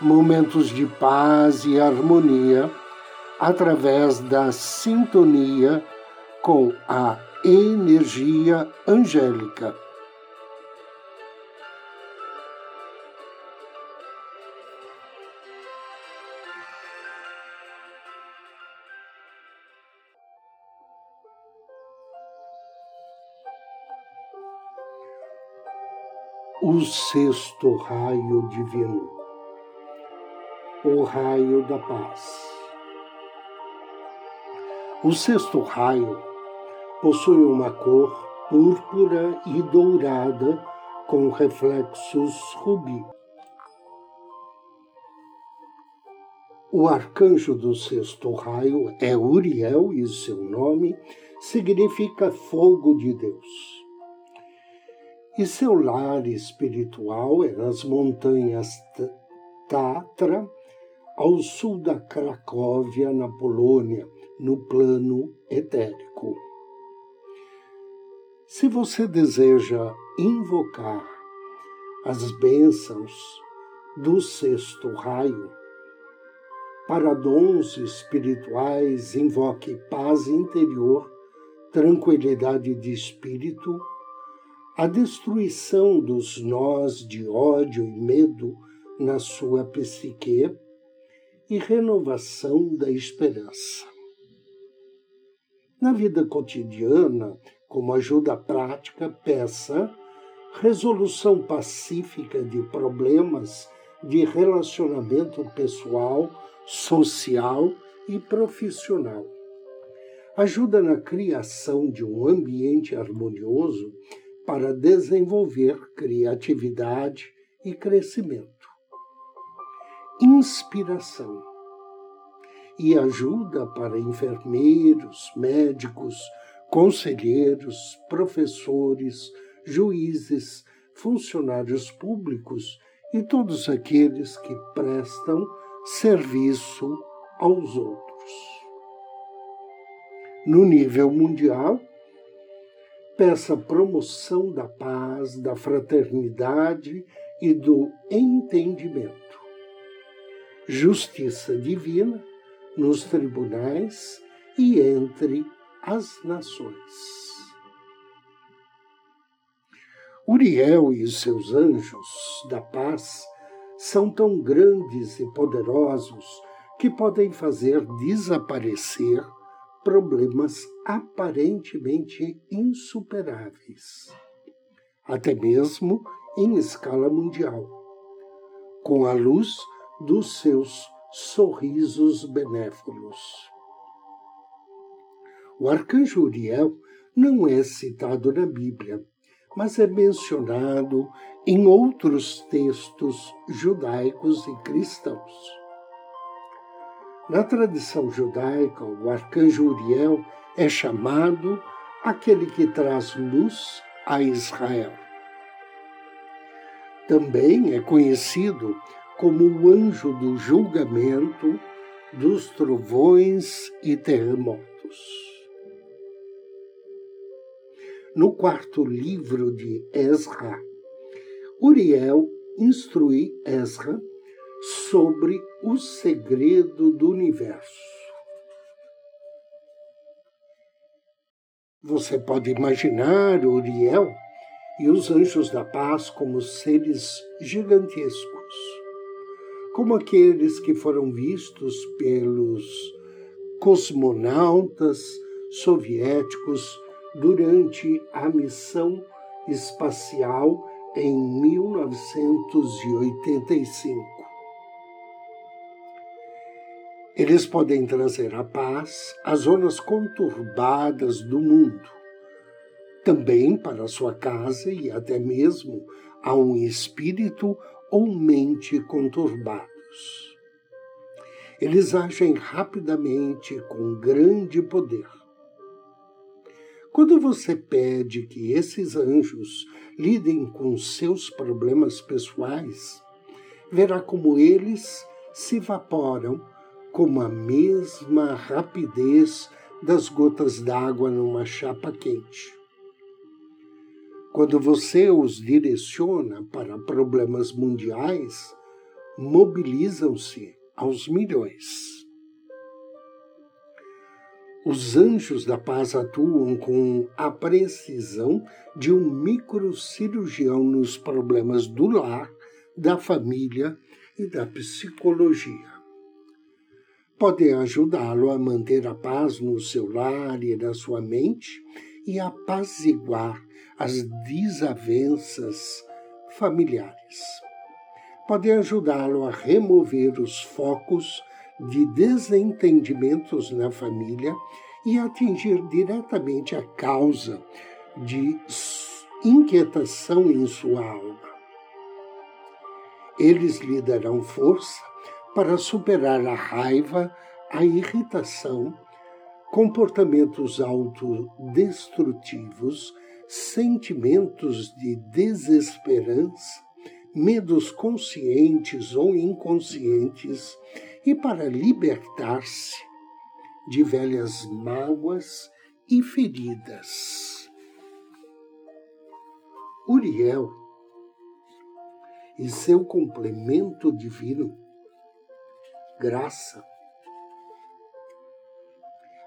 momentos de paz e harmonia através da sintonia com a energia angélica. O sexto raio divino o raio da paz. O sexto raio possui uma cor púrpura e dourada com reflexos rubi. O arcanjo do sexto raio é Uriel e seu nome significa fogo de Deus. E seu lar espiritual é nas montanhas Tatra ao sul da Cracóvia, na Polônia, no plano etérico. Se você deseja invocar as bênçãos do sexto raio, para dons espirituais, invoque paz interior, tranquilidade de espírito, a destruição dos nós de ódio e medo na sua psique e renovação da esperança. Na vida cotidiana, como ajuda prática, peça resolução pacífica de problemas de relacionamento pessoal, social e profissional. Ajuda na criação de um ambiente harmonioso para desenvolver criatividade e crescimento inspiração e ajuda para enfermeiros, médicos, conselheiros, professores, juízes, funcionários públicos e todos aqueles que prestam serviço aos outros. No nível mundial, peça promoção da paz, da fraternidade e do entendimento justiça divina nos tribunais e entre as nações. Uriel e os seus anjos da paz são tão grandes e poderosos que podem fazer desaparecer problemas aparentemente insuperáveis, até mesmo em escala mundial, com a luz dos seus sorrisos benévolos. O arcanjo Uriel não é citado na Bíblia, mas é mencionado em outros textos judaicos e cristãos. Na tradição judaica, o arcanjo Uriel é chamado aquele que traz luz a Israel. Também é conhecido como o anjo do julgamento, dos trovões e terremotos. No quarto livro de Ezra, Uriel instrui Ezra sobre o segredo do universo. Você pode imaginar Uriel e os anjos da paz como seres gigantescos como aqueles que foram vistos pelos cosmonautas soviéticos durante a missão espacial em 1985. Eles podem trazer a paz às zonas conturbadas do mundo, também para sua casa e até mesmo a um espírito ou mente Eles agem rapidamente com grande poder. Quando você pede que esses anjos lidem com seus problemas pessoais, verá como eles se evaporam com a mesma rapidez das gotas d'água numa chapa quente. Quando você os direciona para problemas mundiais, mobilizam-se aos milhões. Os anjos da paz atuam com a precisão de um microcirurgião nos problemas do lar, da família e da psicologia. Podem ajudá-lo a manter a paz no seu lar e na sua mente e apaziguar as desavenças familiares. Podem ajudá-lo a remover os focos de desentendimentos na família e atingir diretamente a causa de inquietação em sua alma. Eles lhe darão força para superar a raiva, a irritação, comportamentos autodestrutivos, sentimentos de desesperança, medos conscientes ou inconscientes e para libertar-se de velhas mágoas e feridas. Uriel e seu complemento divino, graça,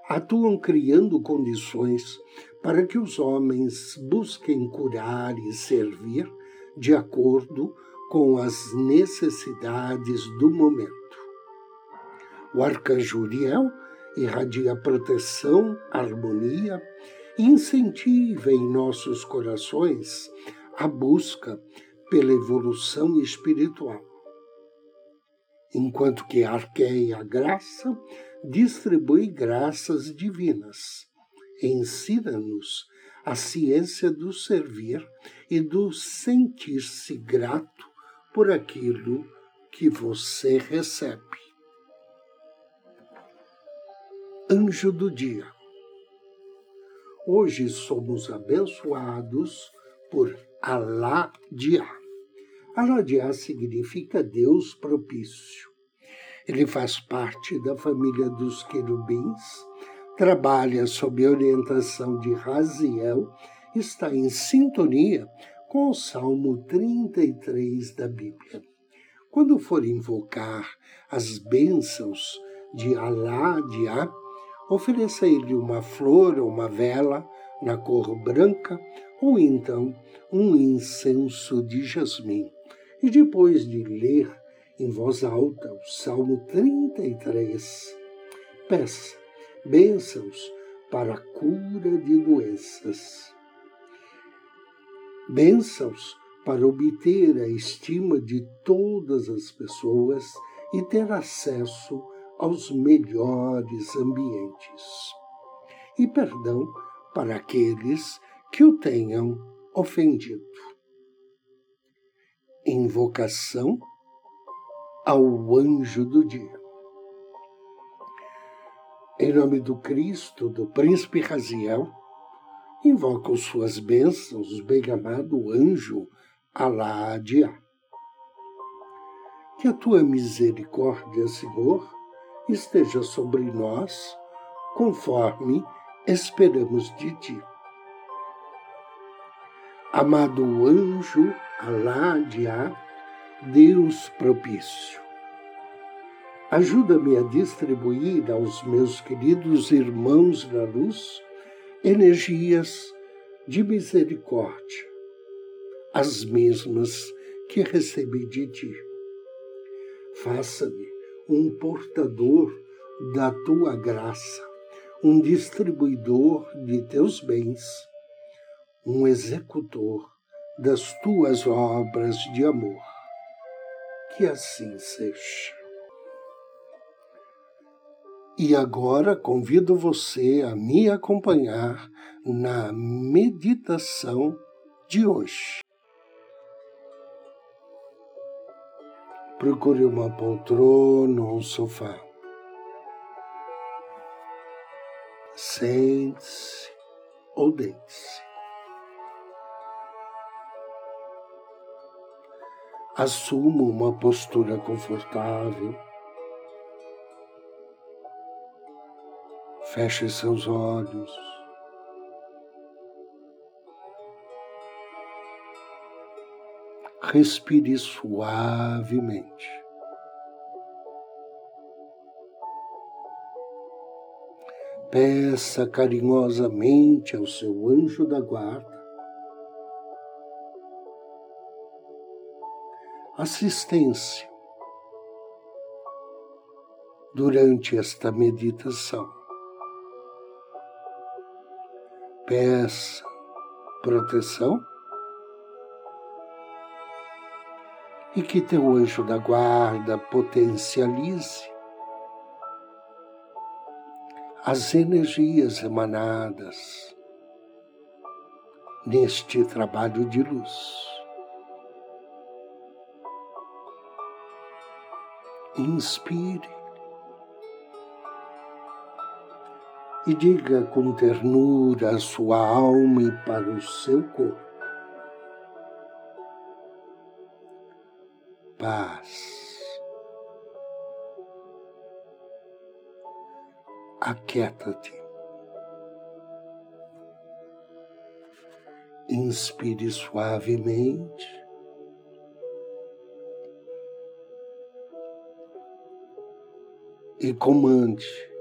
atuam criando condições para que os homens busquem curar e servir de acordo com as necessidades do momento. O arcanjo Uriel irradia proteção, harmonia e incentiva em nossos corações a busca pela evolução espiritual. Enquanto que Arqueia, a graça, distribui graças divinas, ensina-nos a ciência do servir e do sentir-se grato por aquilo que você recebe. anjo do dia. Hoje somos abençoados por Alá-Dia. Alá-Dia significa Deus propício. Ele faz parte da família dos querubins, trabalha sob orientação de Raziel, está em sintonia com o Salmo 33 da Bíblia. Quando for invocar as bênçãos de Alá-Dia, ofereça a ele uma flor ou uma vela na cor branca ou então um incenso de jasmim. E depois de ler em voz alta o Salmo 33, peça bênçãos para a cura de doenças. Bênçãos para obter a estima de todas as pessoas e ter acesso aos melhores ambientes. E perdão para aqueles que o tenham ofendido. Invocação ao anjo do dia. Em nome do Cristo, do príncipe Raziel, invoco suas bênçãos, bem-amado anjo Alá-Adiá. Que a tua misericórdia, Senhor, esteja sobre nós, conforme esperamos de ti. Amado anjo Alá-Diá, Deus propício, ajuda-me a distribuir aos meus queridos irmãos na luz energias de misericórdia, as mesmas que recebi de ti. Faça-me um portador da tua graça, um distribuidor de teus bens, um executor das tuas obras de amor. Que assim seja. E agora convido você a me acompanhar na meditação de hoje. Procure uma poltrona ou um sofá. Sente-se ou deite-se. Assuma uma postura confortável Feche seus olhos. Respire suavemente. Peça carinhosamente ao seu anjo da guarda assistência durante esta meditação. Peça proteção e que teu anjo da guarda potencialize as energias emanadas neste trabalho de luz. inspire e diga com ternura a sua alma e para o seu corpo. Paz. Aquieta-te. Inspire suavemente. e comande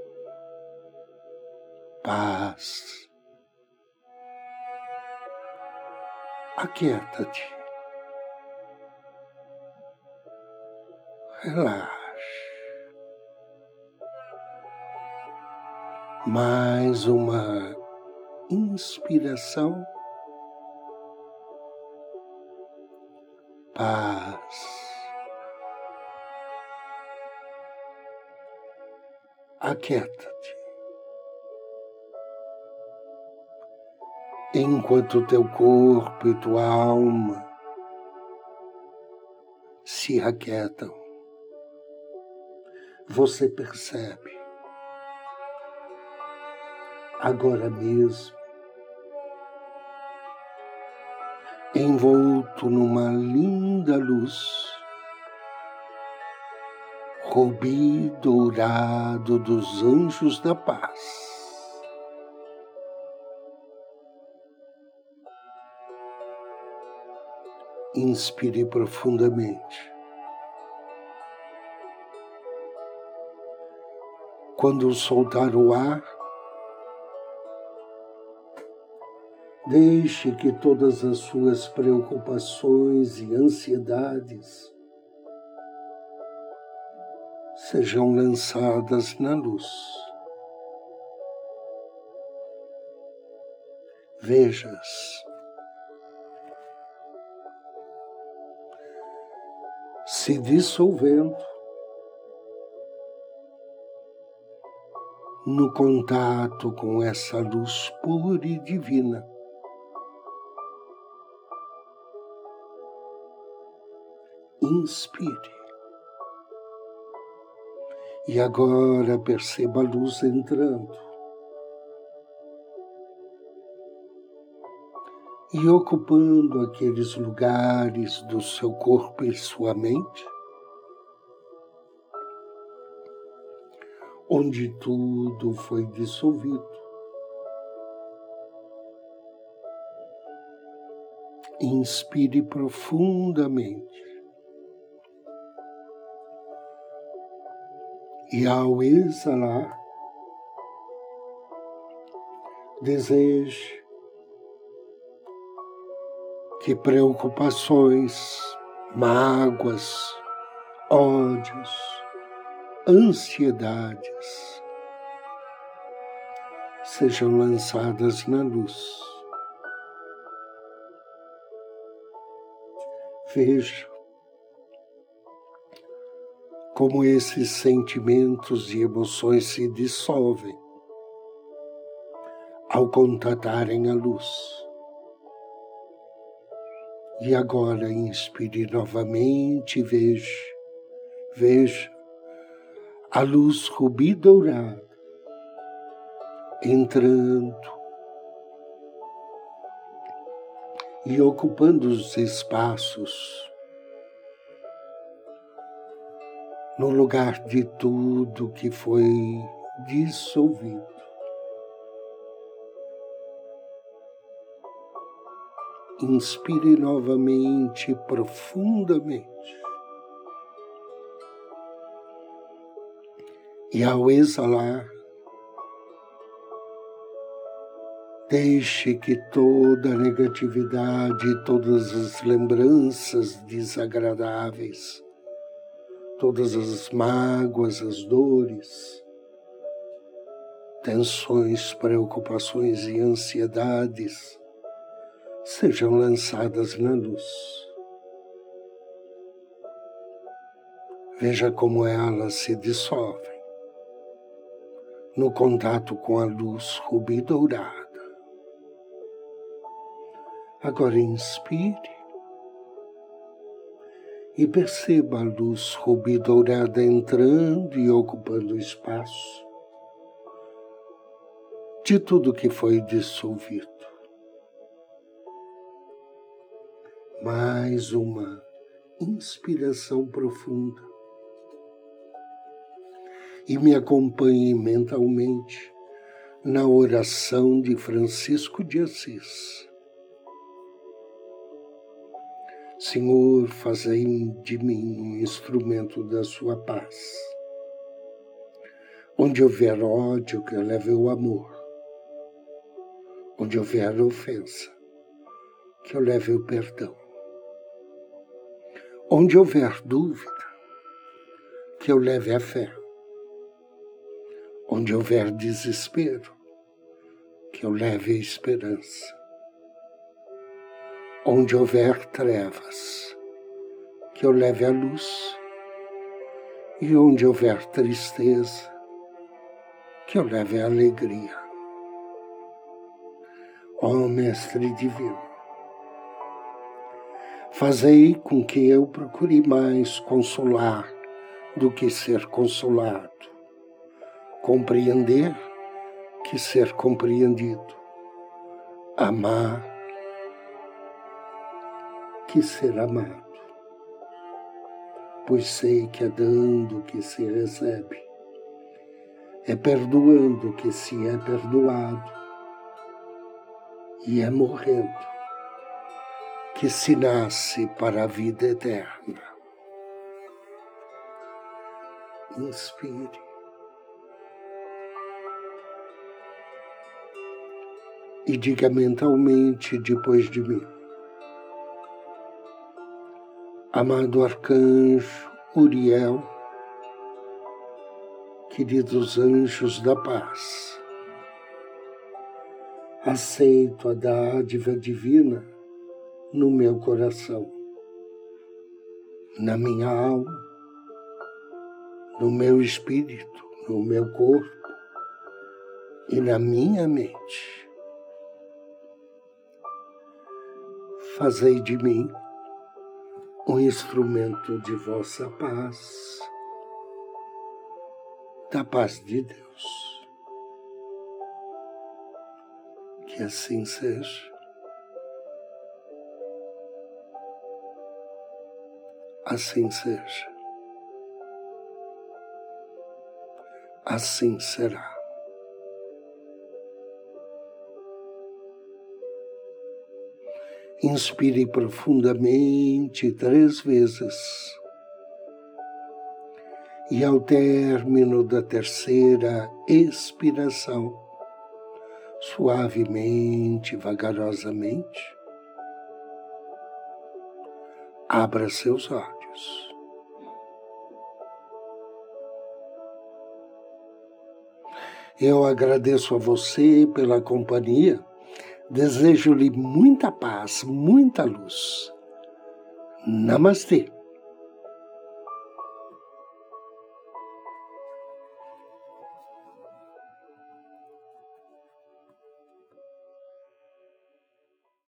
paz. Aquieta-te. Relaxe. Mais uma inspiração. Paz. aquieta-te. Enquanto teu corpo e tua alma se aquietam, você percebe agora mesmo, envolto numa linda luz, rubi dourado dos anjos da paz. Inspire profundamente. Quando soltar o ar, deixe que todas as suas preocupações e ansiedades sejam lançadas na luz. Vejas se dissolvendo no contato com essa luz pura e divina. Inspire. E agora perceba a luz entrando. E ocupando aqueles lugares do seu corpo e sua mente, onde tudo foi dissolvido. Inspire profundamente. E ao exalar, deseje que preocupações, mágoas, ódios, ansiedades sejam lançadas na luz. Veja como esses sentimentos e emoções se dissolvem ao contatarem a luz. E agora inspire novamente e veja, veja a luz rubi dourada entrando e ocupando os espaços no lugar de tudo que foi dissolvido. Inspire novamente profundamente. E ao exalar, deixe que toda a negatividade, todas as lembranças desagradáveis, todas as mágoas, as dores, tensões, preocupações e ansiedades, sejam lançadas na luz. Veja como elas se dissolvem no contato com a luz rubi dourada. Agora inspire e perceba a luz rubi dourada entrando e ocupando o espaço de tudo que foi dissolvido. Mais uma inspiração profunda. E me acompanhe mentalmente na oração de Francisco de Assis. Senhor, fazei de mim um instrumento da sua paz. Onde houver ódio, que eu leve o amor. Onde houver ofensa, que eu leve o perdão. Onde houver dúvida, que eu leve a fé. Onde houver desespero, que eu leve a esperança. Onde houver trevas, que eu leve a luz. E onde houver tristeza, que eu leve a alegria. Ó oh, Mestre Divino, Fazei com que eu procure mais consolar do que ser consolado, compreender que ser compreendido, amar que ser amado, pois sei que é dando que se recebe, é perdoando que se é perdoado, e é morrendo que se nasce para a vida eterna. Inspire. E diga mentalmente depois de mim. Amado arcanjo Uriel, queridos anjos da paz, aceito a dádiva divina no meu coração, na minha alma, no meu espírito, no meu corpo e na minha mente. Fazei de mim um instrumento de vossa paz, da paz de Deus. Que assim seja. Assim seja. Assim será. Inspire profundamente três vezes. E ao término da terceira expiração, suavemente, vagarosamente, abra seus olhos. Eu agradeço a você pela companhia, desejo-lhe muita paz, muita luz. Namastê.